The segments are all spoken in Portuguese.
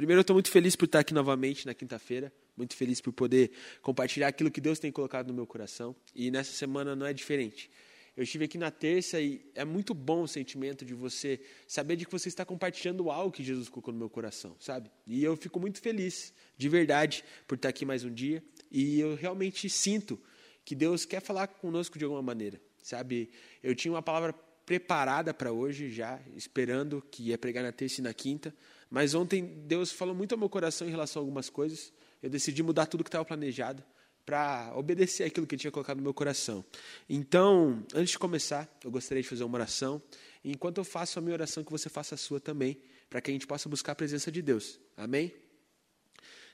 Primeiro, eu estou muito feliz por estar aqui novamente na quinta-feira, muito feliz por poder compartilhar aquilo que Deus tem colocado no meu coração. E nessa semana não é diferente. Eu estive aqui na terça e é muito bom o sentimento de você saber de que você está compartilhando algo que Jesus colocou no meu coração, sabe? E eu fico muito feliz, de verdade, por estar aqui mais um dia. E eu realmente sinto que Deus quer falar conosco de alguma maneira, sabe? Eu tinha uma palavra preparada para hoje já, esperando que ia pregar na terça e na quinta, mas ontem Deus falou muito ao meu coração em relação a algumas coisas. Eu decidi mudar tudo que estava planejado para obedecer aquilo que tinha colocado no meu coração. Então, antes de começar, eu gostaria de fazer uma oração. Enquanto eu faço a minha oração, que você faça a sua também, para que a gente possa buscar a presença de Deus. Amém?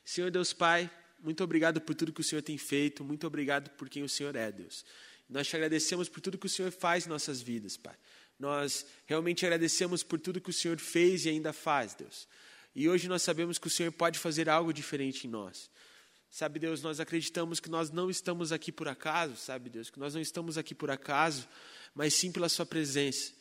Senhor Deus Pai, muito obrigado por tudo que o Senhor tem feito, muito obrigado por quem o Senhor é, Deus. Nós te agradecemos por tudo que o Senhor faz em nossas vidas, Pai. Nós realmente agradecemos por tudo que o Senhor fez e ainda faz, Deus. E hoje nós sabemos que o Senhor pode fazer algo diferente em nós. Sabe, Deus, nós acreditamos que nós não estamos aqui por acaso, sabe, Deus, que nós não estamos aqui por acaso, mas sim pela Sua presença.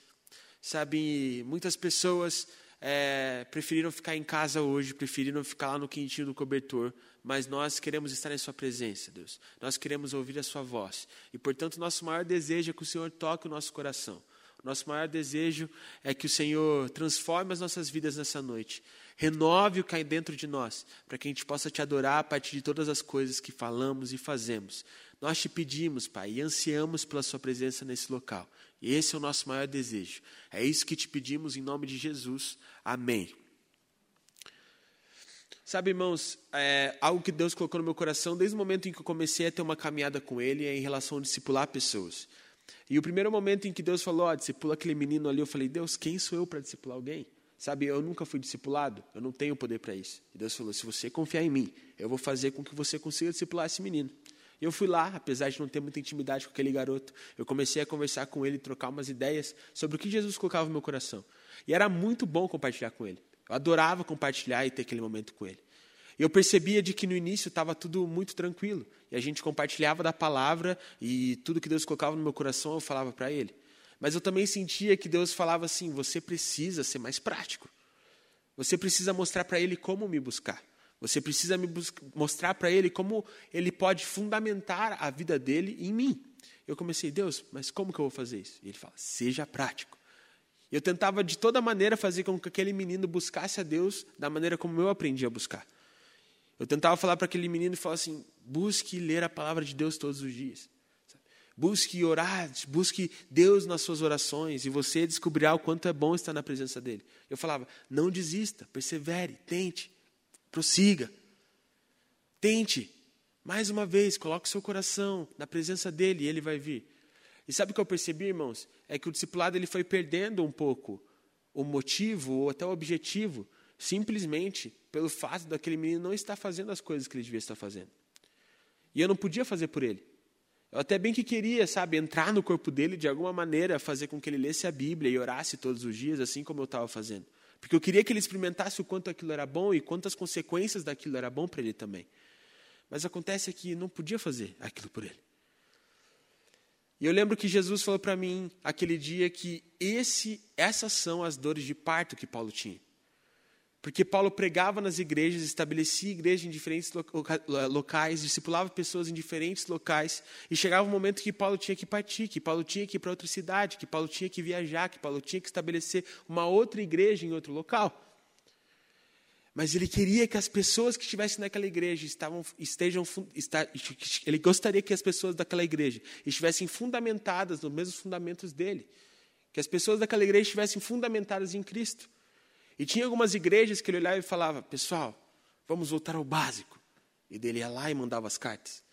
Sabe, muitas pessoas é, preferiram ficar em casa hoje, preferiram ficar lá no quentinho do cobertor, mas nós queremos estar em Sua presença, Deus. Nós queremos ouvir a Sua voz. E, portanto, nosso maior desejo é que o Senhor toque o nosso coração. Nosso maior desejo é que o Senhor transforme as nossas vidas nessa noite. Renove o que há dentro de nós, para que a gente possa te adorar a partir de todas as coisas que falamos e fazemos. Nós te pedimos, Pai, e ansiamos pela Sua presença nesse local. E esse é o nosso maior desejo. É isso que te pedimos em nome de Jesus. Amém. Sabe, irmãos, é, algo que Deus colocou no meu coração desde o momento em que eu comecei a ter uma caminhada com Ele é em relação a discipular pessoas. E o primeiro momento em que Deus falou, ó, discipula aquele menino ali, eu falei, Deus, quem sou eu para discipular alguém? Sabe, eu nunca fui discipulado, eu não tenho poder para isso. E Deus falou, se você confiar em mim, eu vou fazer com que você consiga discipular esse menino. E eu fui lá, apesar de não ter muita intimidade com aquele garoto, eu comecei a conversar com ele, trocar umas ideias sobre o que Jesus colocava no meu coração. E era muito bom compartilhar com ele. Eu adorava compartilhar e ter aquele momento com ele. Eu percebia de que no início estava tudo muito tranquilo. E a gente compartilhava da palavra e tudo que Deus colocava no meu coração eu falava para ele. Mas eu também sentia que Deus falava assim: você precisa ser mais prático. Você precisa mostrar para ele como me buscar. Você precisa me mostrar para ele como ele pode fundamentar a vida dele em mim. Eu comecei, Deus, mas como que eu vou fazer isso? E ele fala: seja prático. Eu tentava de toda maneira fazer com que aquele menino buscasse a Deus da maneira como eu aprendi a buscar. Eu tentava falar para aquele menino e falar assim: busque ler a palavra de Deus todos os dias. Busque orar, busque Deus nas suas orações e você descobrirá o quanto é bom estar na presença dele. Eu falava: não desista, persevere, tente, prossiga. Tente. Mais uma vez, coloque seu coração na presença dele e ele vai vir. E sabe o que eu percebi, irmãos? É que o discipulado ele foi perdendo um pouco o motivo ou até o objetivo simplesmente pelo fato daquele menino não estar fazendo as coisas que ele devia estar fazendo. E eu não podia fazer por ele. Eu até bem que queria, sabe, entrar no corpo dele de alguma maneira, fazer com que ele lesse a Bíblia e orasse todos os dias, assim como eu estava fazendo. Porque eu queria que ele experimentasse o quanto aquilo era bom e quantas consequências daquilo era bom para ele também. Mas acontece que não podia fazer aquilo por ele. E eu lembro que Jesus falou para mim aquele dia que esse, essas são as dores de parto que Paulo tinha. Porque Paulo pregava nas igrejas, estabelecia igrejas em diferentes locais, discipulava pessoas em diferentes locais, e chegava um momento que Paulo tinha que partir, que Paulo tinha que ir para outra cidade, que Paulo tinha que viajar, que Paulo tinha que estabelecer uma outra igreja em outro local. Mas ele queria que as pessoas que estivessem naquela igreja estavam, estejam, está, ele gostaria que as pessoas daquela igreja estivessem fundamentadas nos mesmos fundamentos dele, que as pessoas daquela igreja estivessem fundamentadas em Cristo. E tinha algumas igrejas que ele olhava e falava: Pessoal, vamos voltar ao básico. E dele ia lá e mandava as cartas.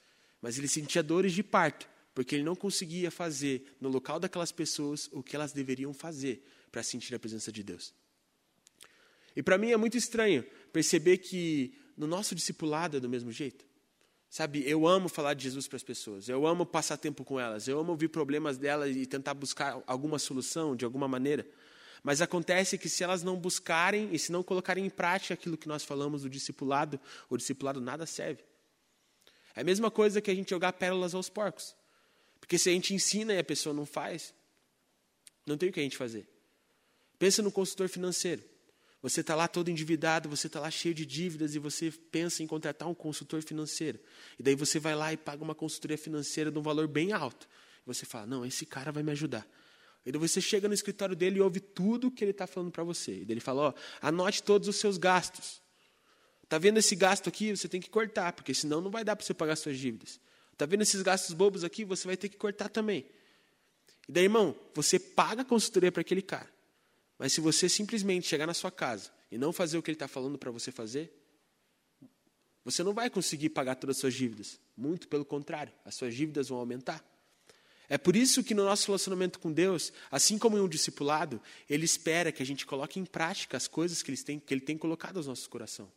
Mas ele sentia dores de parto, porque ele não conseguia fazer no local daquelas pessoas o que elas deveriam fazer para sentir a presença de Deus. E para mim é muito estranho perceber que no nosso discipulado é do mesmo jeito. Sabe, eu amo falar de Jesus para as pessoas, eu amo passar tempo com elas, eu amo ouvir problemas delas e tentar buscar alguma solução de alguma maneira. Mas acontece que se elas não buscarem e se não colocarem em prática aquilo que nós falamos do discipulado, o discipulado nada serve. É a mesma coisa que a gente jogar pérolas aos porcos. Porque se a gente ensina e a pessoa não faz, não tem o que a gente fazer. Pensa no consultor financeiro. Você está lá todo endividado, você está lá cheio de dívidas e você pensa em contratar um consultor financeiro. E daí você vai lá e paga uma consultoria financeira de um valor bem alto. E você fala: Não, esse cara vai me ajudar. E você chega no escritório dele e ouve tudo que ele está falando para você. E ele fala: Ó, anote todos os seus gastos. Está vendo esse gasto aqui? Você tem que cortar, porque senão não vai dar para você pagar suas dívidas. Está vendo esses gastos bobos aqui? Você vai ter que cortar também. E daí, irmão, você paga a consultoria para aquele cara. Mas se você simplesmente chegar na sua casa e não fazer o que ele está falando para você fazer, você não vai conseguir pagar todas as suas dívidas. Muito pelo contrário, as suas dívidas vão aumentar. É por isso que no nosso relacionamento com Deus, assim como em um discipulado, Ele espera que a gente coloque em prática as coisas que Ele tem, que ele tem colocado no nosso coração.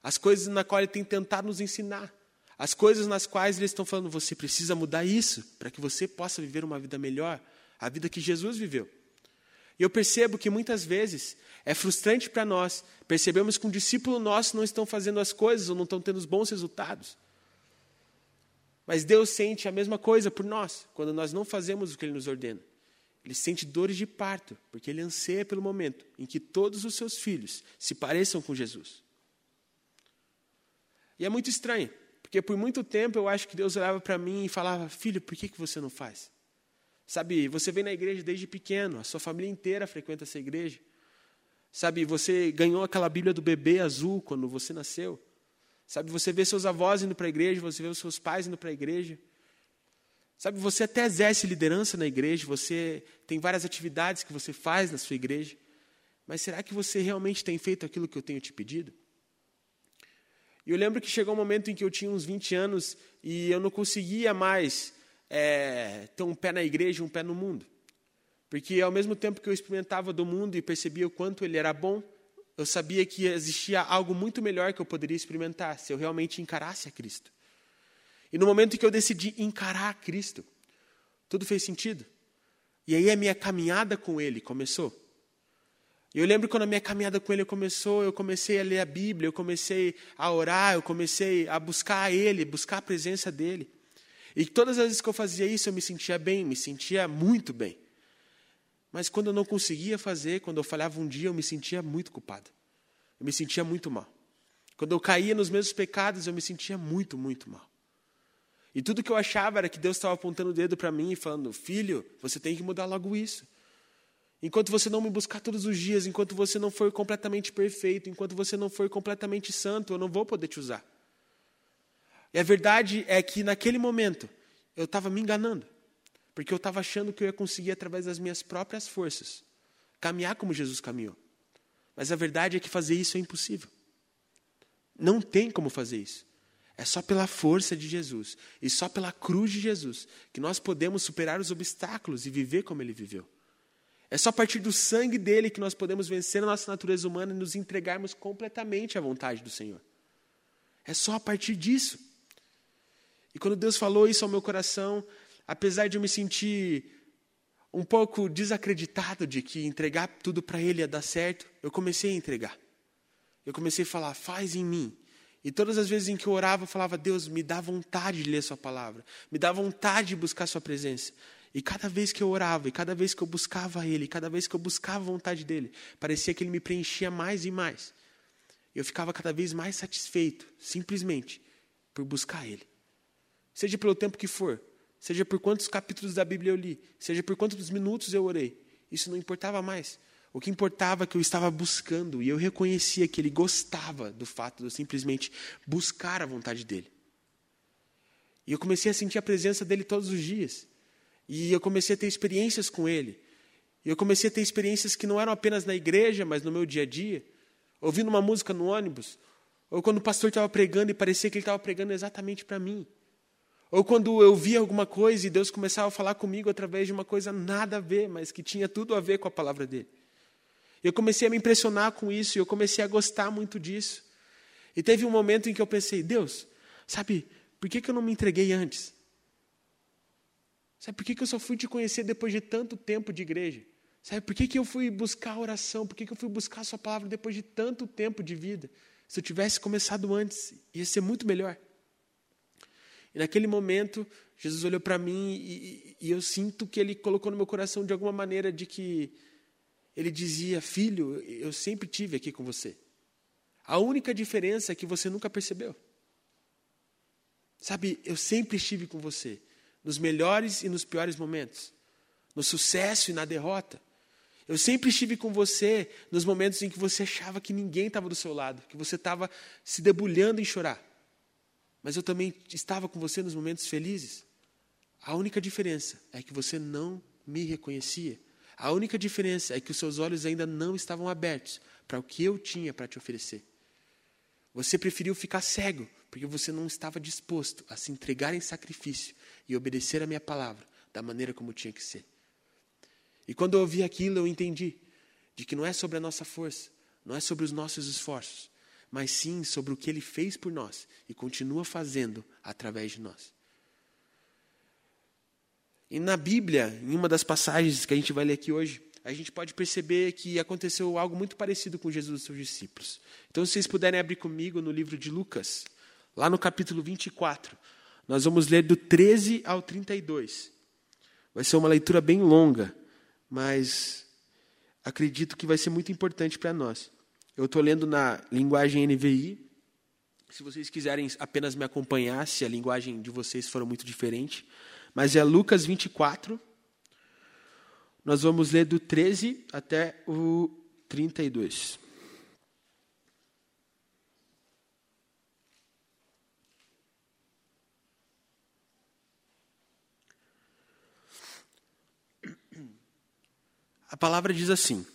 As coisas na qual Ele tem tentado nos ensinar. As coisas nas quais eles estão falando, você precisa mudar isso para que você possa viver uma vida melhor, a vida que Jesus viveu. E eu percebo que muitas vezes é frustrante para nós, percebemos que um discípulo nosso não estão fazendo as coisas ou não estão tendo os bons resultados. Mas Deus sente a mesma coisa por nós, quando nós não fazemos o que Ele nos ordena. Ele sente dores de parto, porque Ele anseia pelo momento em que todos os seus filhos se pareçam com Jesus. E é muito estranho, porque por muito tempo eu acho que Deus olhava para mim e falava: Filho, por que, que você não faz? Sabe, você vem na igreja desde pequeno, a sua família inteira frequenta essa igreja. Sabe, você ganhou aquela Bíblia do bebê azul quando você nasceu. Sabe, você vê seus avós indo para a igreja, você vê os seus pais indo para a igreja. Sabe, você até exerce liderança na igreja, você tem várias atividades que você faz na sua igreja. Mas será que você realmente tem feito aquilo que eu tenho te pedido? E eu lembro que chegou um momento em que eu tinha uns 20 anos e eu não conseguia mais é, ter um pé na igreja e um pé no mundo. Porque ao mesmo tempo que eu experimentava do mundo e percebia o quanto ele era bom, eu sabia que existia algo muito melhor que eu poderia experimentar se eu realmente encarasse a Cristo. E no momento que eu decidi encarar a Cristo, tudo fez sentido. E aí a minha caminhada com Ele começou. E eu lembro quando a minha caminhada com Ele começou, eu comecei a ler a Bíblia, eu comecei a orar, eu comecei a buscar Ele, buscar a presença dEle. E todas as vezes que eu fazia isso, eu me sentia bem, me sentia muito bem. Mas quando eu não conseguia fazer, quando eu falhava um dia, eu me sentia muito culpado. Eu me sentia muito mal. Quando eu caía nos mesmos pecados, eu me sentia muito, muito mal. E tudo que eu achava era que Deus estava apontando o dedo para mim e falando: Filho, você tem que mudar logo isso. Enquanto você não me buscar todos os dias, enquanto você não for completamente perfeito, enquanto você não for completamente santo, eu não vou poder te usar. E a verdade é que naquele momento eu estava me enganando, porque eu estava achando que eu ia conseguir, através das minhas próprias forças, caminhar como Jesus caminhou. Mas a verdade é que fazer isso é impossível. Não tem como fazer isso. É só pela força de Jesus e só pela cruz de Jesus que nós podemos superar os obstáculos e viver como ele viveu. É só a partir do sangue dele que nós podemos vencer a nossa natureza humana e nos entregarmos completamente à vontade do Senhor. É só a partir disso. E quando Deus falou isso ao meu coração, apesar de eu me sentir um pouco desacreditado de que entregar tudo para Ele ia dar certo, eu comecei a entregar. Eu comecei a falar, faz em mim. E todas as vezes em que eu orava, eu falava, Deus, me dá vontade de ler Sua palavra, me dá vontade de buscar Sua presença. E cada vez que eu orava, e cada vez que eu buscava Ele, e cada vez que eu buscava a vontade dEle, parecia que Ele me preenchia mais e mais. Eu ficava cada vez mais satisfeito, simplesmente, por buscar Ele. Seja pelo tempo que for, seja por quantos capítulos da Bíblia eu li, seja por quantos minutos eu orei, isso não importava mais. O que importava é que eu estava buscando e eu reconhecia que Ele gostava do fato de eu simplesmente buscar a vontade dEle. E eu comecei a sentir a presença dEle todos os dias. E eu comecei a ter experiências com Ele. E eu comecei a ter experiências que não eram apenas na igreja, mas no meu dia a dia. Ouvindo uma música no ônibus. Ou quando o pastor estava pregando e parecia que ele estava pregando exatamente para mim. Ou quando eu via alguma coisa e Deus começava a falar comigo através de uma coisa nada a ver, mas que tinha tudo a ver com a palavra dele. Eu comecei a me impressionar com isso e eu comecei a gostar muito disso. E teve um momento em que eu pensei, Deus, sabe, por que, que eu não me entreguei antes? Sabe por que, que eu só fui te conhecer depois de tanto tempo de igreja? Sabe por que, que eu fui buscar a oração? Por que, que eu fui buscar a sua palavra depois de tanto tempo de vida? Se eu tivesse começado antes, ia ser muito melhor. E naquele momento, Jesus olhou para mim e, e, eu sinto que ele colocou no meu coração de alguma maneira de que ele dizia: Filho, eu sempre tive aqui com você. A única diferença é que você nunca percebeu. Sabe, eu sempre estive com você, nos melhores e nos piores momentos, no sucesso e na derrota. Eu sempre estive com você nos momentos em que você achava que ninguém estava do seu lado, que você estava se debulhando em chorar. Mas eu também estava com você nos momentos felizes. A única diferença é que você não me reconhecia. A única diferença é que os seus olhos ainda não estavam abertos para o que eu tinha para te oferecer. Você preferiu ficar cego, porque você não estava disposto a se entregar em sacrifício e obedecer a minha palavra da maneira como tinha que ser. E quando eu ouvi aquilo, eu entendi de que não é sobre a nossa força, não é sobre os nossos esforços, mas sim sobre o que ele fez por nós e continua fazendo através de nós. E na Bíblia, em uma das passagens que a gente vai ler aqui hoje, a gente pode perceber que aconteceu algo muito parecido com Jesus e seus discípulos. Então, se vocês puderem abrir comigo no livro de Lucas, lá no capítulo 24, nós vamos ler do 13 ao 32. Vai ser uma leitura bem longa, mas acredito que vai ser muito importante para nós. Eu estou lendo na linguagem NVI. Se vocês quiserem apenas me acompanhar, se a linguagem de vocês for muito diferente, mas é Lucas 24. Nós vamos ler do 13 até o 32. A palavra diz assim: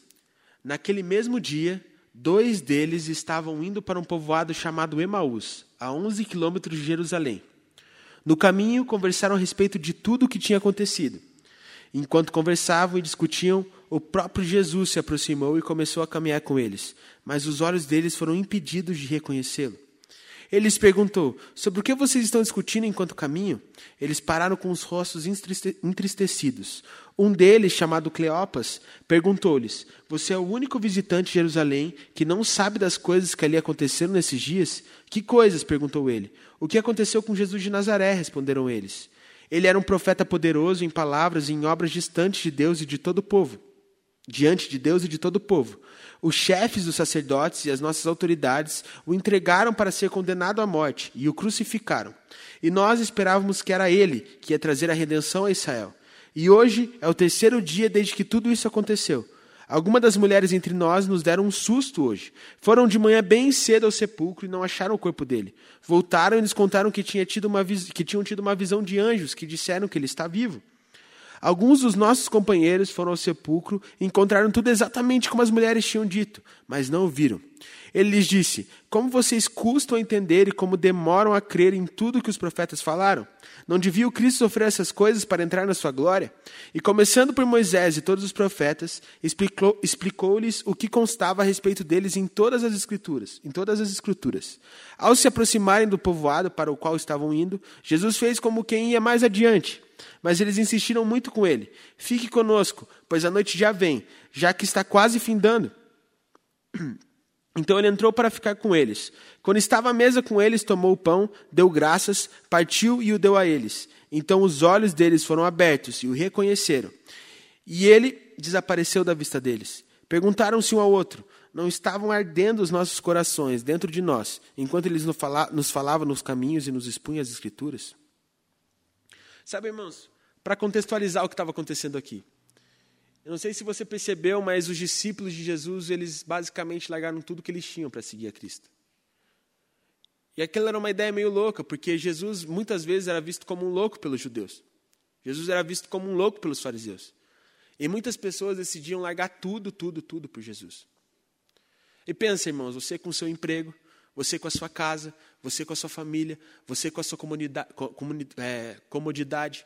Naquele mesmo dia, dois deles estavam indo para um povoado chamado Emaús, a 11 quilômetros de Jerusalém. No caminho, conversaram a respeito de tudo o que tinha acontecido. Enquanto conversavam e discutiam, o próprio Jesus se aproximou e começou a caminhar com eles, mas os olhos deles foram impedidos de reconhecê-lo. Ele lhes perguntou: Sobre o que vocês estão discutindo enquanto caminham? Eles pararam com os rostos entristecidos. Um deles, chamado Cleopas, perguntou-lhes: Você é o único visitante de Jerusalém que não sabe das coisas que ali aconteceram nesses dias? Que coisas? perguntou ele. O que aconteceu com Jesus de Nazaré? responderam eles. Ele era um profeta poderoso em palavras e em obras distantes de Deus e de todo o povo. Diante de Deus e de todo o povo. Os chefes dos sacerdotes e as nossas autoridades o entregaram para ser condenado à morte e o crucificaram. E nós esperávamos que era ele que ia trazer a redenção a Israel. E hoje é o terceiro dia desde que tudo isso aconteceu. Algumas das mulheres entre nós nos deram um susto hoje. Foram de manhã bem cedo ao sepulcro e não acharam o corpo dele. Voltaram e nos contaram que, tinha tido uma, que tinham tido uma visão de anjos que disseram que ele está vivo. Alguns dos nossos companheiros foram ao sepulcro e encontraram tudo exatamente como as mulheres tinham dito, mas não o viram. Ele lhes disse: Como vocês custam a entender e como demoram a crer em tudo que os profetas falaram? Não devia o Cristo sofrer essas coisas para entrar na sua glória? E começando por Moisés e todos os profetas, explicou-lhes o que constava a respeito deles em todas as escrituras, em todas as escrituras. Ao se aproximarem do povoado para o qual estavam indo, Jesus fez como quem ia mais adiante. Mas eles insistiram muito com ele: Fique conosco, pois a noite já vem, já que está quase findando. Então ele entrou para ficar com eles. Quando estava à mesa com eles, tomou o pão, deu graças, partiu e o deu a eles. Então os olhos deles foram abertos e o reconheceram. E ele desapareceu da vista deles. Perguntaram-se um ao outro: Não estavam ardendo os nossos corações dentro de nós, enquanto eles nos falavam nos caminhos e nos expunham as Escrituras? Sabe, irmãos, para contextualizar o que estava acontecendo aqui. Eu não sei se você percebeu, mas os discípulos de Jesus, eles basicamente largaram tudo que eles tinham para seguir a Cristo. E aquela era uma ideia meio louca, porque Jesus muitas vezes era visto como um louco pelos judeus. Jesus era visto como um louco pelos fariseus. E muitas pessoas decidiam largar tudo, tudo, tudo por Jesus. E pensa, irmãos, você com seu emprego, você com a sua casa, você com a sua família, você com a sua é, comodidade.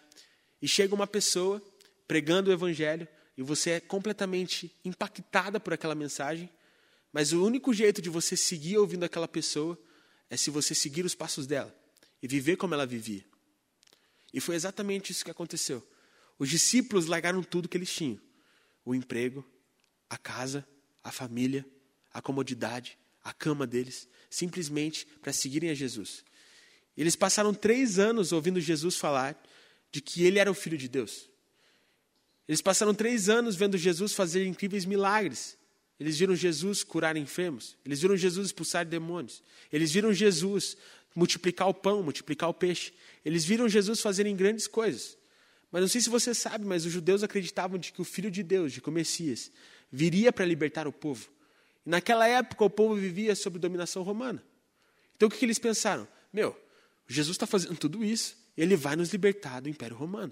E chega uma pessoa pregando o evangelho e você é completamente impactada por aquela mensagem, mas o único jeito de você seguir ouvindo aquela pessoa é se você seguir os passos dela e viver como ela vivia. E foi exatamente isso que aconteceu. Os discípulos largaram tudo que eles tinham: o emprego, a casa, a família, a comodidade, a cama deles, simplesmente para seguirem a Jesus. Eles passaram três anos ouvindo Jesus falar de que ele era o Filho de Deus. Eles passaram três anos vendo Jesus fazer incríveis milagres. Eles viram Jesus curar enfermos. Eles viram Jesus expulsar demônios. Eles viram Jesus multiplicar o pão, multiplicar o peixe. Eles viram Jesus fazerem grandes coisas. Mas não sei se você sabe, mas os judeus acreditavam de que o Filho de Deus, de que o Messias, viria para libertar o povo. Naquela época o povo vivia sob dominação romana. Então o que, que eles pensaram? Meu, Jesus está fazendo tudo isso, ele vai nos libertar do Império Romano.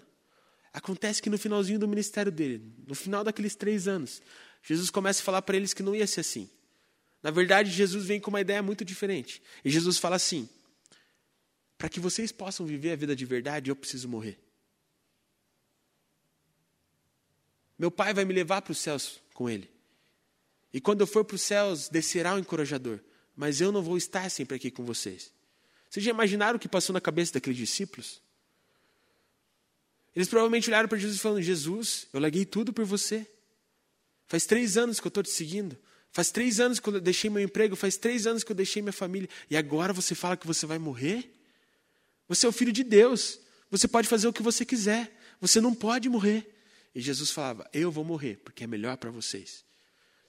Acontece que no finalzinho do ministério dele, no final daqueles três anos, Jesus começa a falar para eles que não ia ser assim. Na verdade, Jesus vem com uma ideia muito diferente. E Jesus fala assim: para que vocês possam viver a vida de verdade, eu preciso morrer. Meu pai vai me levar para os céus com ele. E quando eu for para os céus, descerá o encorajador. Mas eu não vou estar sempre aqui com vocês. Vocês já imaginaram o que passou na cabeça daqueles discípulos? Eles provavelmente olharam para Jesus e falaram: Jesus, eu larguei tudo por você. Faz três anos que eu estou te seguindo. Faz três anos que eu deixei meu emprego. Faz três anos que eu deixei minha família. E agora você fala que você vai morrer? Você é o filho de Deus. Você pode fazer o que você quiser. Você não pode morrer. E Jesus falava: Eu vou morrer, porque é melhor para vocês.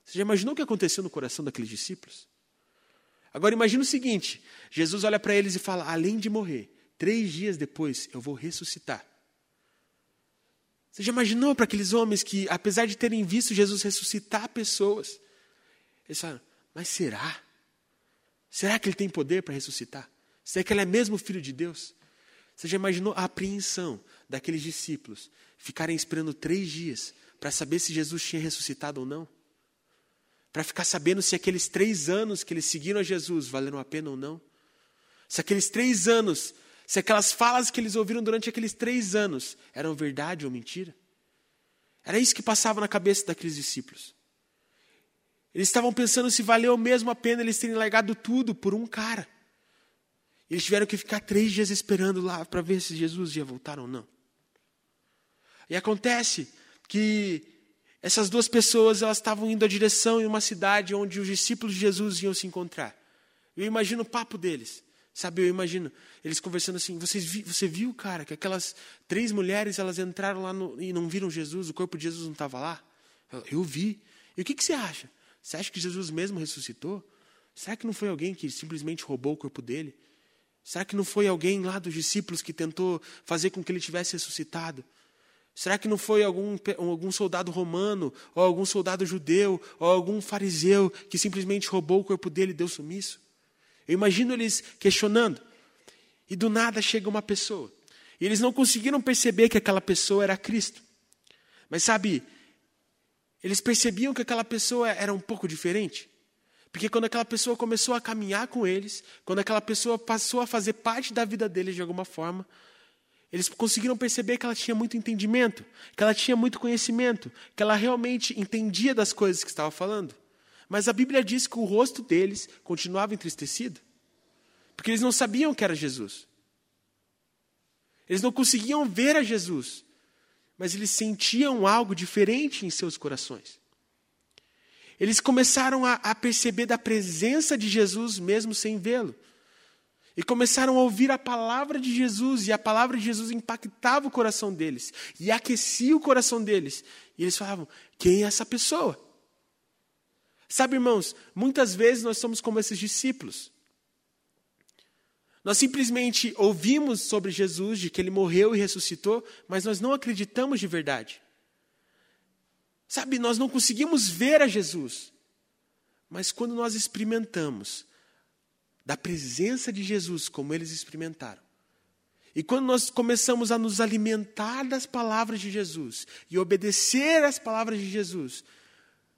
Você já imaginou o que aconteceu no coração daqueles discípulos? Agora imagine o seguinte: Jesus olha para eles e fala: Além de morrer, três dias depois eu vou ressuscitar. Você já imaginou para aqueles homens que, apesar de terem visto Jesus ressuscitar pessoas, eles falam: Mas será? Será que ele tem poder para ressuscitar? Será que ele é mesmo filho de Deus? Você já imaginou a apreensão daqueles discípulos ficarem esperando três dias para saber se Jesus tinha ressuscitado ou não? Para ficar sabendo se aqueles três anos que eles seguiram a Jesus valeram a pena ou não? Se aqueles três anos se aquelas falas que eles ouviram durante aqueles três anos eram verdade ou mentira. Era isso que passava na cabeça daqueles discípulos. Eles estavam pensando se valeu mesmo a pena eles terem largado tudo por um cara. Eles tiveram que ficar três dias esperando lá para ver se Jesus ia voltar ou não. E acontece que essas duas pessoas elas estavam indo à direção em uma cidade onde os discípulos de Jesus iam se encontrar. Eu imagino o papo deles. Sabe, eu imagino eles conversando assim, Vocês vi, você viu, cara, que aquelas três mulheres, elas entraram lá no, e não viram Jesus, o corpo de Jesus não estava lá? Eu, eu, vi. E o que, que você acha? Você acha que Jesus mesmo ressuscitou? Será que não foi alguém que simplesmente roubou o corpo dele? Será que não foi alguém lá dos discípulos que tentou fazer com que ele tivesse ressuscitado? Será que não foi algum, algum soldado romano, ou algum soldado judeu, ou algum fariseu que simplesmente roubou o corpo dele e deu sumiço? Eu imagino eles questionando. E do nada chega uma pessoa. E eles não conseguiram perceber que aquela pessoa era Cristo. Mas sabe, eles percebiam que aquela pessoa era um pouco diferente. Porque quando aquela pessoa começou a caminhar com eles, quando aquela pessoa passou a fazer parte da vida deles de alguma forma, eles conseguiram perceber que ela tinha muito entendimento, que ela tinha muito conhecimento, que ela realmente entendia das coisas que estava falando. Mas a Bíblia diz que o rosto deles continuava entristecido, porque eles não sabiam que era Jesus. Eles não conseguiam ver a Jesus, mas eles sentiam algo diferente em seus corações. Eles começaram a, a perceber da presença de Jesus mesmo sem vê-lo. E começaram a ouvir a palavra de Jesus, e a palavra de Jesus impactava o coração deles, e aquecia o coração deles. E eles falavam: quem é essa pessoa? Sabe, irmãos, muitas vezes nós somos como esses discípulos. Nós simplesmente ouvimos sobre Jesus, de que ele morreu e ressuscitou, mas nós não acreditamos de verdade. Sabe, nós não conseguimos ver a Jesus. Mas quando nós experimentamos da presença de Jesus, como eles experimentaram, e quando nós começamos a nos alimentar das palavras de Jesus e obedecer às palavras de Jesus,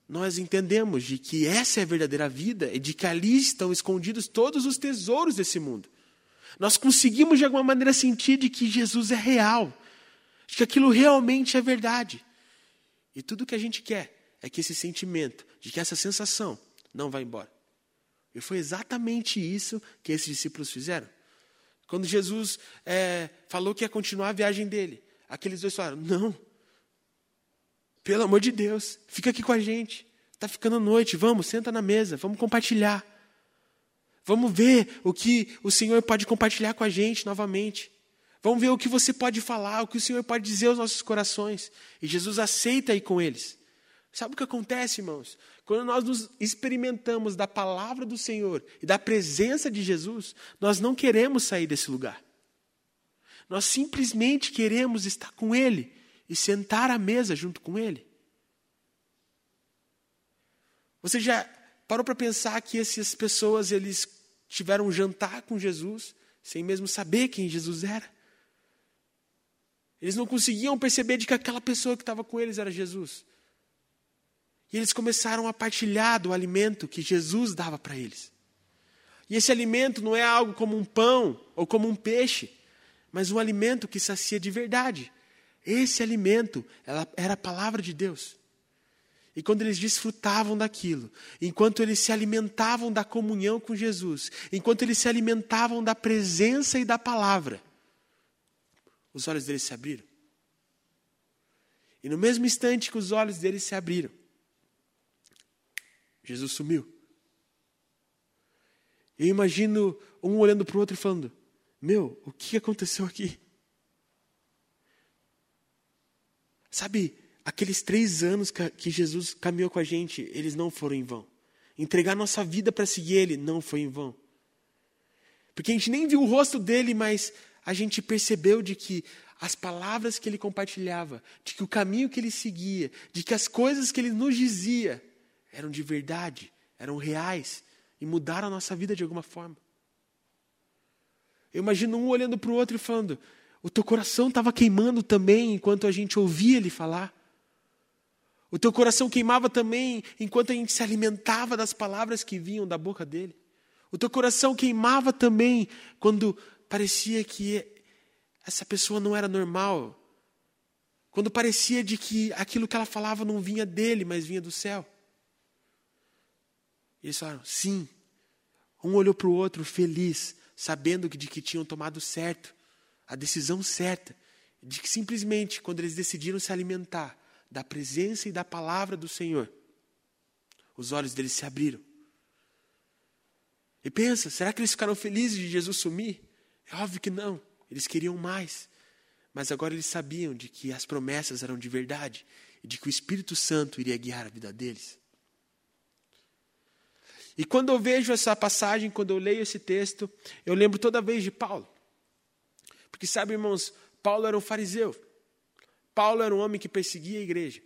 nós entendemos de que essa é a verdadeira vida e de que ali estão escondidos todos os tesouros desse mundo. Nós conseguimos de alguma maneira sentir de que Jesus é real, de que aquilo realmente é verdade. E tudo que a gente quer é que esse sentimento, de que essa sensação não vá embora. E foi exatamente isso que esses discípulos fizeram. Quando Jesus é, falou que ia continuar a viagem dele, aqueles dois falaram: Não, pelo amor de Deus, fica aqui com a gente. Está ficando noite, vamos, senta na mesa, vamos compartilhar. Vamos ver o que o Senhor pode compartilhar com a gente novamente. Vamos ver o que você pode falar, o que o Senhor pode dizer aos nossos corações. E Jesus aceita ir com eles. Sabe o que acontece, irmãos? Quando nós nos experimentamos da palavra do Senhor e da presença de Jesus, nós não queremos sair desse lugar. Nós simplesmente queremos estar com Ele e sentar à mesa junto com Ele. Você já parou para pensar que essas pessoas eles tiveram um jantar com Jesus sem mesmo saber quem Jesus era? Eles não conseguiam perceber de que aquela pessoa que estava com eles era Jesus. E eles começaram a partilhar do alimento que Jesus dava para eles. E esse alimento não é algo como um pão ou como um peixe, mas um alimento que sacia de verdade. Esse alimento era a palavra de Deus. E quando eles desfrutavam daquilo, enquanto eles se alimentavam da comunhão com Jesus, enquanto eles se alimentavam da presença e da palavra, os olhos deles se abriram. E no mesmo instante que os olhos deles se abriram, Jesus sumiu. Eu imagino um olhando para o outro e falando: Meu, o que aconteceu aqui? Sabe, aqueles três anos que Jesus caminhou com a gente, eles não foram em vão. Entregar nossa vida para seguir Ele não foi em vão. Porque a gente nem viu o rosto dele, mas a gente percebeu de que as palavras que ele compartilhava, de que o caminho que ele seguia, de que as coisas que ele nos dizia eram de verdade, eram reais e mudaram a nossa vida de alguma forma. Eu imagino um olhando para o outro e falando: O teu coração estava queimando também enquanto a gente ouvia ele falar. O teu coração queimava também enquanto a gente se alimentava das palavras que vinham da boca dele. O teu coração queimava também quando parecia que essa pessoa não era normal. Quando parecia de que aquilo que ela falava não vinha dele, mas vinha do céu. Eles falaram, sim. Um olhou para o outro feliz, sabendo de que tinham tomado certo, a decisão certa, de que simplesmente, quando eles decidiram se alimentar da presença e da palavra do Senhor, os olhos deles se abriram. E pensa, será que eles ficaram felizes de Jesus sumir? É óbvio que não. Eles queriam mais. Mas agora eles sabiam de que as promessas eram de verdade e de que o Espírito Santo iria guiar a vida deles. E quando eu vejo essa passagem, quando eu leio esse texto, eu lembro toda vez de Paulo. Porque sabe, irmãos, Paulo era um fariseu. Paulo era um homem que perseguia a igreja.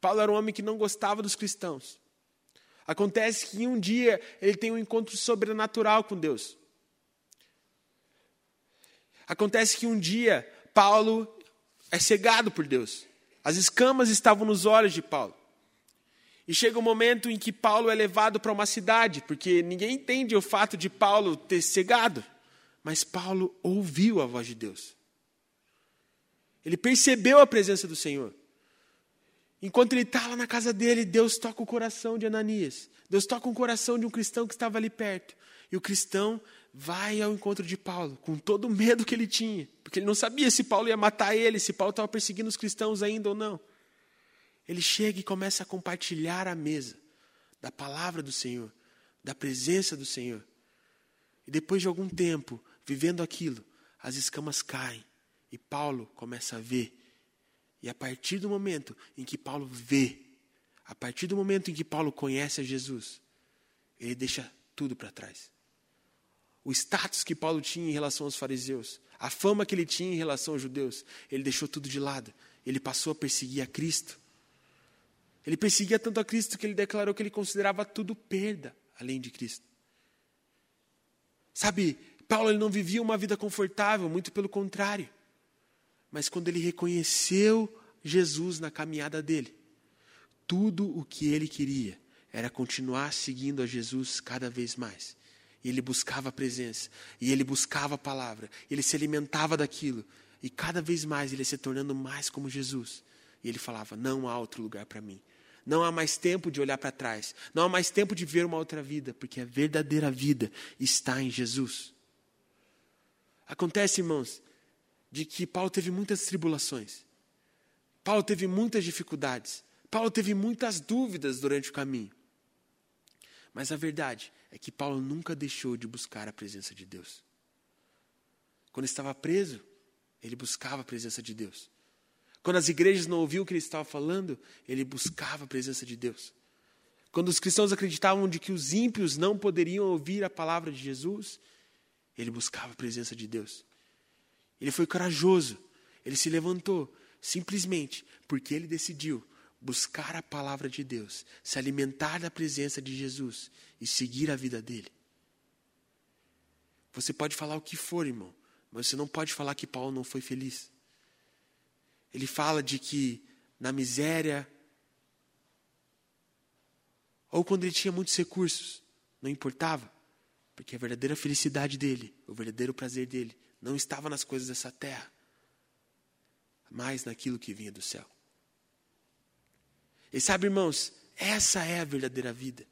Paulo era um homem que não gostava dos cristãos. Acontece que um dia ele tem um encontro sobrenatural com Deus. Acontece que um dia Paulo é cegado por Deus. As escamas estavam nos olhos de Paulo. E chega um momento em que Paulo é levado para uma cidade, porque ninguém entende o fato de Paulo ter cegado. Mas Paulo ouviu a voz de Deus. Ele percebeu a presença do Senhor. Enquanto ele está lá na casa dele, Deus toca o coração de Ananias. Deus toca o coração de um cristão que estava ali perto. E o cristão vai ao encontro de Paulo, com todo o medo que ele tinha, porque ele não sabia se Paulo ia matar ele, se Paulo estava perseguindo os cristãos ainda ou não. Ele chega e começa a compartilhar a mesa da palavra do Senhor, da presença do Senhor. E depois de algum tempo, vivendo aquilo, as escamas caem e Paulo começa a ver. E a partir do momento em que Paulo vê, a partir do momento em que Paulo conhece a Jesus, ele deixa tudo para trás o status que Paulo tinha em relação aos fariseus, a fama que ele tinha em relação aos judeus, ele deixou tudo de lado. Ele passou a perseguir a Cristo. Ele perseguia tanto a Cristo que ele declarou que ele considerava tudo perda além de Cristo. Sabe, Paulo ele não vivia uma vida confortável, muito pelo contrário. Mas quando ele reconheceu Jesus na caminhada dele, tudo o que ele queria era continuar seguindo a Jesus cada vez mais. E ele buscava a presença, e ele buscava a palavra, ele se alimentava daquilo, e cada vez mais ele se tornando mais como Jesus. E ele falava: Não há outro lugar para mim. Não há mais tempo de olhar para trás. Não há mais tempo de ver uma outra vida, porque a verdadeira vida está em Jesus. Acontece, irmãos, de que Paulo teve muitas tribulações. Paulo teve muitas dificuldades. Paulo teve muitas dúvidas durante o caminho. Mas a verdade é que Paulo nunca deixou de buscar a presença de Deus. Quando estava preso, ele buscava a presença de Deus. Quando as igrejas não ouviam o que ele estava falando, ele buscava a presença de Deus. Quando os cristãos acreditavam de que os ímpios não poderiam ouvir a palavra de Jesus, ele buscava a presença de Deus. Ele foi corajoso, ele se levantou, simplesmente porque ele decidiu buscar a palavra de Deus, se alimentar da presença de Jesus e seguir a vida dele. Você pode falar o que for, irmão, mas você não pode falar que Paulo não foi feliz. Ele fala de que na miséria, ou quando ele tinha muitos recursos, não importava, porque a verdadeira felicidade dele, o verdadeiro prazer dele, não estava nas coisas dessa terra, mas naquilo que vinha do céu. E sabe, irmãos, essa é a verdadeira vida.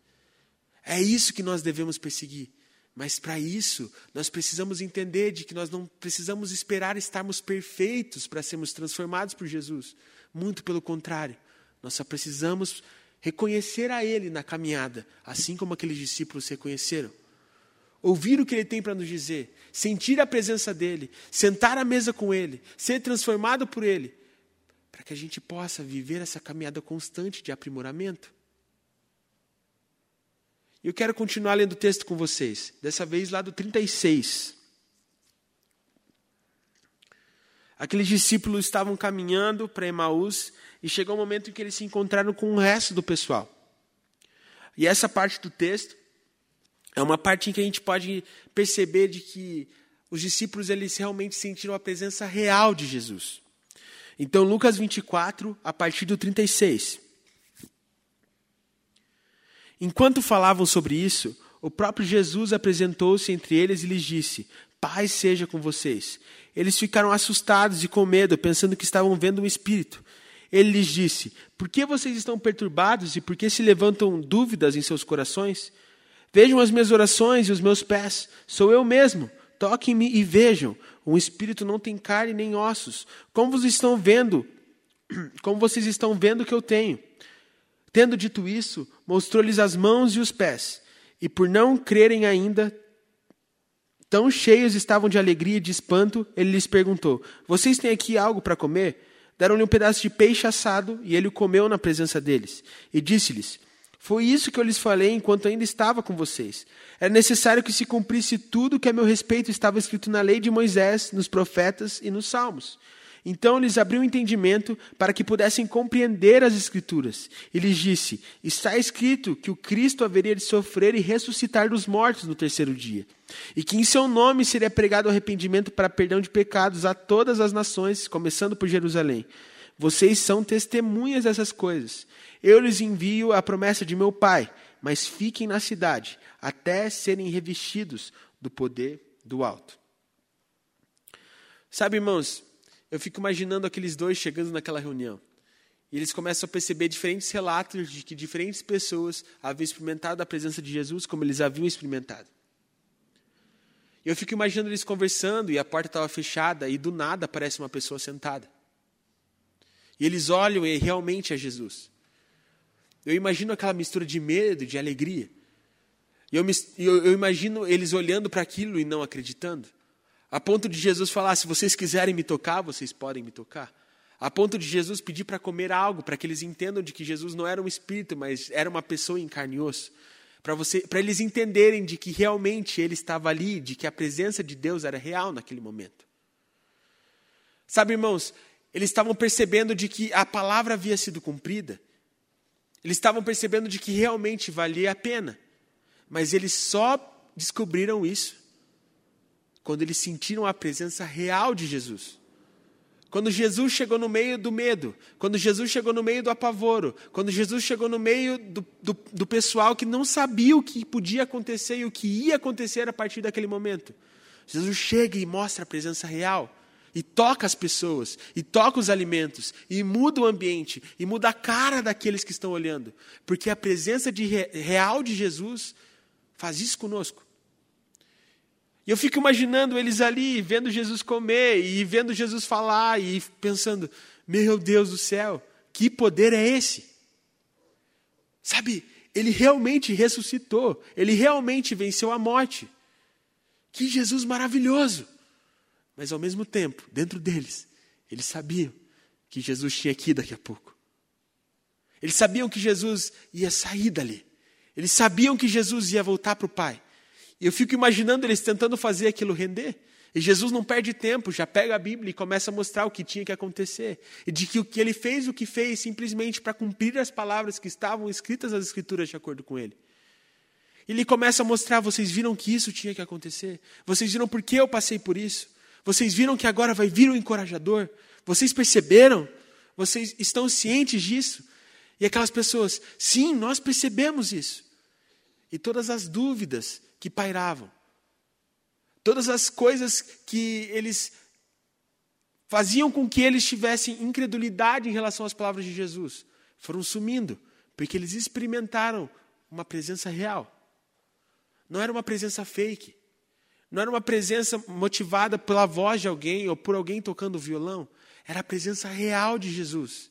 É isso que nós devemos perseguir. Mas para isso, nós precisamos entender de que nós não precisamos esperar estarmos perfeitos para sermos transformados por Jesus. Muito pelo contrário, nós só precisamos reconhecer a Ele na caminhada, assim como aqueles discípulos reconheceram. Ouvir o que Ele tem para nos dizer, sentir a presença dEle, sentar à mesa com Ele, ser transformado por Ele, para que a gente possa viver essa caminhada constante de aprimoramento. E eu quero continuar lendo o texto com vocês, dessa vez lá do 36. Aqueles discípulos estavam caminhando para Emaús e chegou o um momento em que eles se encontraram com o resto do pessoal. E essa parte do texto é uma parte em que a gente pode perceber de que os discípulos eles realmente sentiram a presença real de Jesus. Então, Lucas 24, a partir do 36. Enquanto falavam sobre isso, o próprio Jesus apresentou-se entre eles e lhes disse: Paz seja com vocês. Eles ficaram assustados e com medo, pensando que estavam vendo um espírito. Ele lhes disse: Por que vocês estão perturbados e por que se levantam dúvidas em seus corações? Vejam as minhas orações e os meus pés. Sou eu mesmo. Toquem-me e vejam. Um espírito não tem carne nem ossos. Como vocês estão vendo? Como vocês estão vendo que eu tenho? Tendo dito isso, mostrou-lhes as mãos e os pés. E por não crerem ainda, tão cheios estavam de alegria e de espanto, ele lhes perguntou: Vocês têm aqui algo para comer? Deram-lhe um pedaço de peixe assado e ele o comeu na presença deles. E disse-lhes: foi isso que eu lhes falei enquanto ainda estava com vocês. Era necessário que se cumprisse tudo que a meu respeito estava escrito na lei de Moisés, nos profetas e nos salmos. Então lhes abriu o entendimento para que pudessem compreender as Escrituras. E lhes disse: Está escrito que o Cristo haveria de sofrer e ressuscitar dos mortos no terceiro dia, e que em seu nome seria pregado arrependimento para perdão de pecados a todas as nações, começando por Jerusalém. Vocês são testemunhas dessas coisas. Eu lhes envio a promessa de meu Pai, mas fiquem na cidade, até serem revestidos do poder do alto. Sabe, irmãos, eu fico imaginando aqueles dois chegando naquela reunião. E eles começam a perceber diferentes relatos de que diferentes pessoas haviam experimentado a presença de Jesus como eles haviam experimentado. Eu fico imaginando eles conversando e a porta estava fechada e do nada aparece uma pessoa sentada. E eles olham e realmente é Jesus. Eu imagino aquela mistura de medo, de alegria. E eu, eu, eu imagino eles olhando para aquilo e não acreditando. A ponto de Jesus falar: se vocês quiserem me tocar, vocês podem me tocar. A ponto de Jesus pedir para comer algo, para que eles entendam de que Jesus não era um espírito, mas era uma pessoa em carne e osso. Para, eles entenderem de que realmente ele estava ali, de que a presença de Deus era real naquele momento. Sabe, irmãos, eles estavam percebendo de que a palavra havia sido cumprida eles estavam percebendo de que realmente valia a pena. Mas eles só descobriram isso quando eles sentiram a presença real de Jesus. Quando Jesus chegou no meio do medo, quando Jesus chegou no meio do apavoro, quando Jesus chegou no meio do, do, do, pessoal que não sabia o que podia acontecer e o que ia acontecer a partir daquele momento. Jesus chega e mostra a presença real e toca as pessoas, e toca os alimentos, e muda o ambiente, e muda a cara daqueles que estão olhando, porque a presença de, real de Jesus faz isso conosco. E eu fico imaginando eles ali, vendo Jesus comer, e vendo Jesus falar, e pensando: meu Deus do céu, que poder é esse? Sabe, ele realmente ressuscitou, ele realmente venceu a morte. Que Jesus maravilhoso! Mas ao mesmo tempo, dentro deles, eles sabiam que Jesus tinha aqui daqui a pouco. Eles sabiam que Jesus ia sair dali. Eles sabiam que Jesus ia voltar para o Pai. E eu fico imaginando eles tentando fazer aquilo render. E Jesus não perde tempo, já pega a Bíblia e começa a mostrar o que tinha que acontecer. E de que o que ele fez o que fez simplesmente para cumprir as palavras que estavam escritas nas Escrituras de acordo com ele. Ele começa a mostrar: vocês viram que isso tinha que acontecer? Vocês viram por que eu passei por isso? Vocês viram que agora vai vir o um encorajador? Vocês perceberam? Vocês estão cientes disso? E aquelas pessoas, sim, nós percebemos isso. E todas as dúvidas que pairavam, todas as coisas que eles faziam com que eles tivessem incredulidade em relação às palavras de Jesus, foram sumindo, porque eles experimentaram uma presença real. Não era uma presença fake. Não era uma presença motivada pela voz de alguém ou por alguém tocando violão. Era a presença real de Jesus.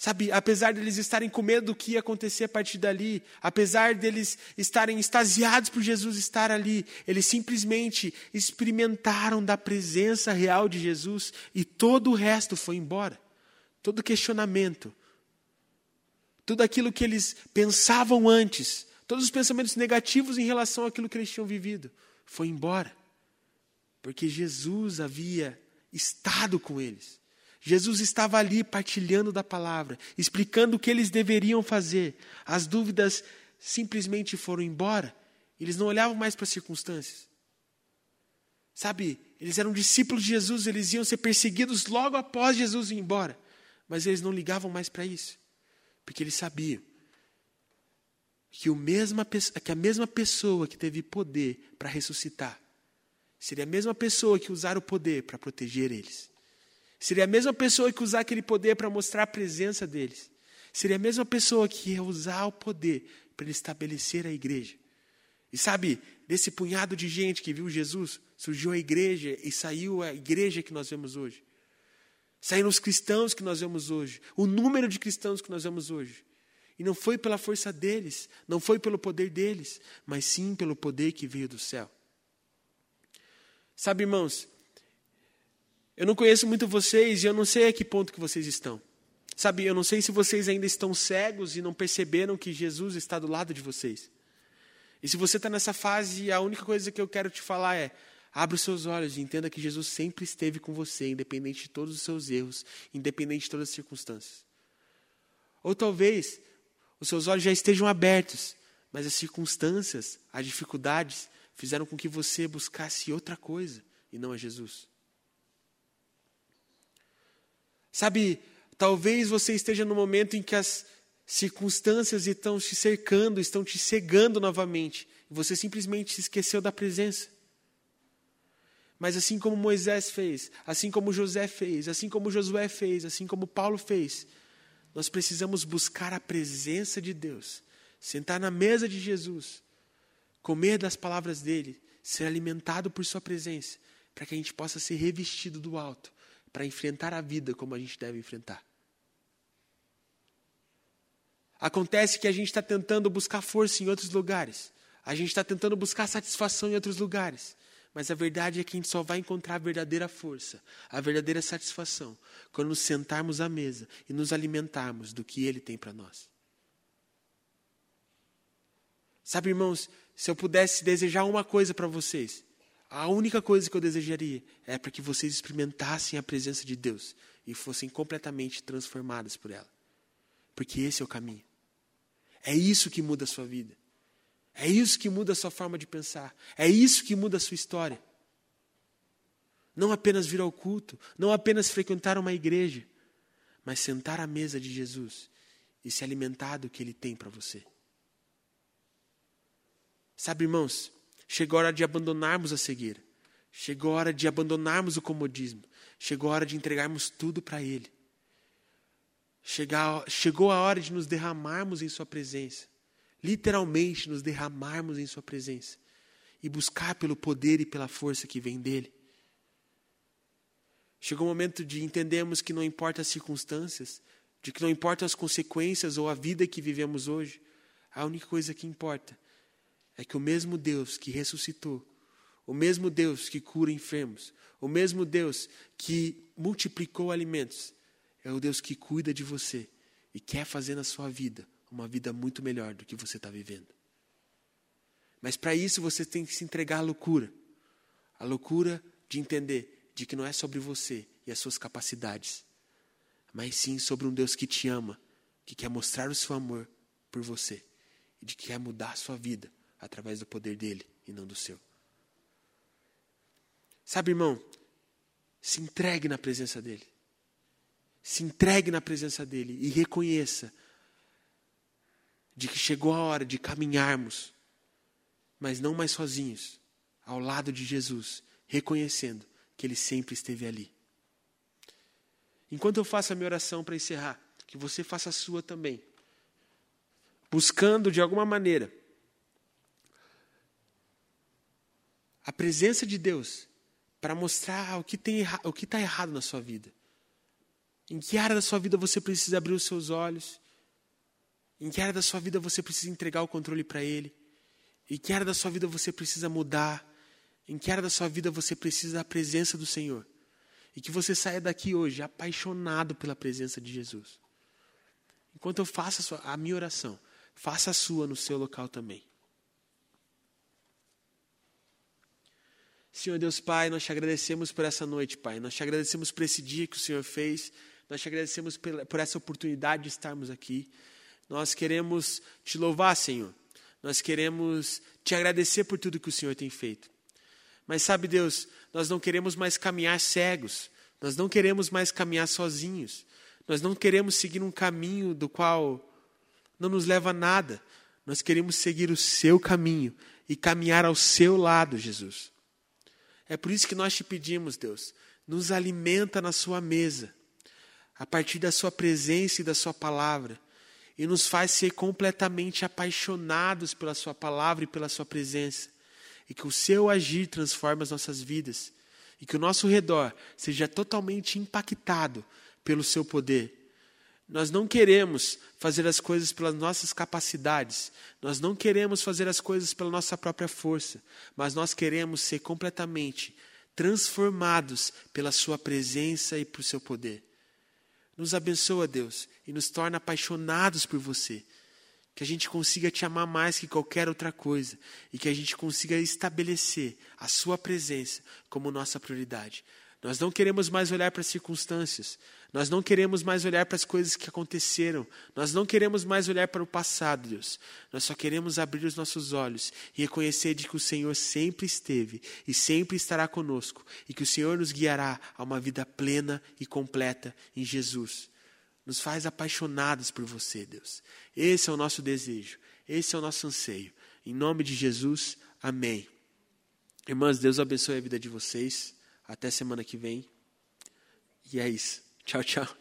Sabe, apesar deles estarem com medo do que ia acontecer a partir dali, apesar deles estarem extasiados por Jesus estar ali, eles simplesmente experimentaram da presença real de Jesus e todo o resto foi embora. Todo questionamento, tudo aquilo que eles pensavam antes, todos os pensamentos negativos em relação àquilo que eles tinham vivido, foi embora. Porque Jesus havia estado com eles. Jesus estava ali partilhando da palavra, explicando o que eles deveriam fazer. As dúvidas simplesmente foram embora. Eles não olhavam mais para as circunstâncias. Sabe, eles eram discípulos de Jesus, eles iam ser perseguidos logo após Jesus ir embora. Mas eles não ligavam mais para isso, porque eles sabiam que, o mesma, que a mesma pessoa que teve poder para ressuscitar seria a mesma pessoa que usar o poder para proteger eles. Seria a mesma pessoa que usar aquele poder para mostrar a presença deles. Seria a mesma pessoa que ia usar o poder para estabelecer a igreja. E sabe, desse punhado de gente que viu Jesus, surgiu a igreja e saiu a igreja que nós vemos hoje. Saíram os cristãos que nós vemos hoje, o número de cristãos que nós vemos hoje. E não foi pela força deles, não foi pelo poder deles, mas sim pelo poder que veio do céu. Sabe, irmãos, eu não conheço muito vocês e eu não sei a que ponto que vocês estão. Sabe, eu não sei se vocês ainda estão cegos e não perceberam que Jesus está do lado de vocês. E se você está nessa fase, a única coisa que eu quero te falar é: abra os seus olhos e entenda que Jesus sempre esteve com você, independente de todos os seus erros, independente de todas as circunstâncias. Ou talvez os seus olhos já estejam abertos, mas as circunstâncias, as dificuldades, fizeram com que você buscasse outra coisa e não a Jesus. Sabe, talvez você esteja no momento em que as circunstâncias estão te cercando, estão te cegando novamente, e você simplesmente se esqueceu da presença. Mas assim como Moisés fez, assim como José fez, assim como Josué fez, assim como Paulo fez, nós precisamos buscar a presença de Deus, sentar na mesa de Jesus, comer das palavras dele, ser alimentado por sua presença, para que a gente possa ser revestido do alto para enfrentar a vida como a gente deve enfrentar. Acontece que a gente está tentando buscar força em outros lugares. A gente está tentando buscar satisfação em outros lugares. Mas a verdade é que a gente só vai encontrar a verdadeira força, a verdadeira satisfação, quando nos sentarmos à mesa e nos alimentarmos do que Ele tem para nós. Sabe, irmãos, se eu pudesse desejar uma coisa para vocês, a única coisa que eu desejaria é para que vocês experimentassem a presença de Deus e fossem completamente transformados por ela. Porque esse é o caminho. É isso que muda a sua vida. É isso que muda a sua forma de pensar. É isso que muda a sua história. Não apenas vir ao culto, não apenas frequentar uma igreja, mas sentar à mesa de Jesus e se alimentar do que ele tem para você. Sabe, irmãos, Chegou a hora de abandonarmos a cegueira. Chegou a hora de abandonarmos o comodismo. Chegou a hora de entregarmos tudo para Ele. Chegou a hora de nos derramarmos em Sua presença. Literalmente nos derramarmos em Sua presença. E buscar pelo poder e pela força que vem dEle. Chegou o momento de entendermos que não importa as circunstâncias, de que não importa as consequências ou a vida que vivemos hoje, a única coisa que importa é que o mesmo Deus que ressuscitou, o mesmo Deus que cura enfermos, o mesmo Deus que multiplicou alimentos, é o Deus que cuida de você e quer fazer na sua vida uma vida muito melhor do que você está vivendo. Mas para isso você tem que se entregar à loucura a loucura de entender de que não é sobre você e as suas capacidades, mas sim sobre um Deus que te ama, que quer mostrar o seu amor por você e de que quer mudar a sua vida através do poder dele e não do seu. Sabe, irmão, se entregue na presença dele. Se entregue na presença dele e reconheça de que chegou a hora de caminharmos, mas não mais sozinhos, ao lado de Jesus, reconhecendo que ele sempre esteve ali. Enquanto eu faço a minha oração para encerrar, que você faça a sua também, buscando de alguma maneira a presença de Deus para mostrar o que está errado na sua vida. Em que área da sua vida você precisa abrir os seus olhos? Em que área da sua vida você precisa entregar o controle para Ele? Em que área da sua vida você precisa mudar? Em que área da sua vida você precisa da presença do Senhor? E que você saia daqui hoje apaixonado pela presença de Jesus. Enquanto eu faço a, sua, a minha oração, faça a sua no seu local também. Senhor Deus Pai, nós te agradecemos por essa noite, Pai. Nós te agradecemos por esse dia que o Senhor fez. Nós te agradecemos por essa oportunidade de estarmos aqui. Nós queremos te louvar, Senhor. Nós queremos te agradecer por tudo que o Senhor tem feito. Mas sabe, Deus, nós não queremos mais caminhar cegos. Nós não queremos mais caminhar sozinhos. Nós não queremos seguir um caminho do qual não nos leva a nada. Nós queremos seguir o seu caminho e caminhar ao seu lado, Jesus. É por isso que nós te pedimos, Deus, nos alimenta na sua mesa, a partir da sua presença e da sua palavra, e nos faz ser completamente apaixonados pela sua palavra e pela sua presença, e que o seu agir transforme as nossas vidas, e que o nosso redor seja totalmente impactado pelo seu poder nós não queremos fazer as coisas pelas nossas capacidades, nós não queremos fazer as coisas pela nossa própria força, mas nós queremos ser completamente transformados pela Sua presença e por seu poder. Nos abençoa, Deus, e nos torna apaixonados por você. Que a gente consiga te amar mais que qualquer outra coisa e que a gente consiga estabelecer a Sua presença como nossa prioridade. Nós não queremos mais olhar para as circunstâncias, nós não queremos mais olhar para as coisas que aconteceram, nós não queremos mais olhar para o passado, Deus. Nós só queremos abrir os nossos olhos e reconhecer de que o Senhor sempre esteve e sempre estará conosco e que o Senhor nos guiará a uma vida plena e completa em Jesus. Nos faz apaixonados por você, Deus. Esse é o nosso desejo, esse é o nosso anseio. Em nome de Jesus, amém. Irmãs, Deus abençoe a vida de vocês. Até semana que vem. E é isso. Tchau, tchau.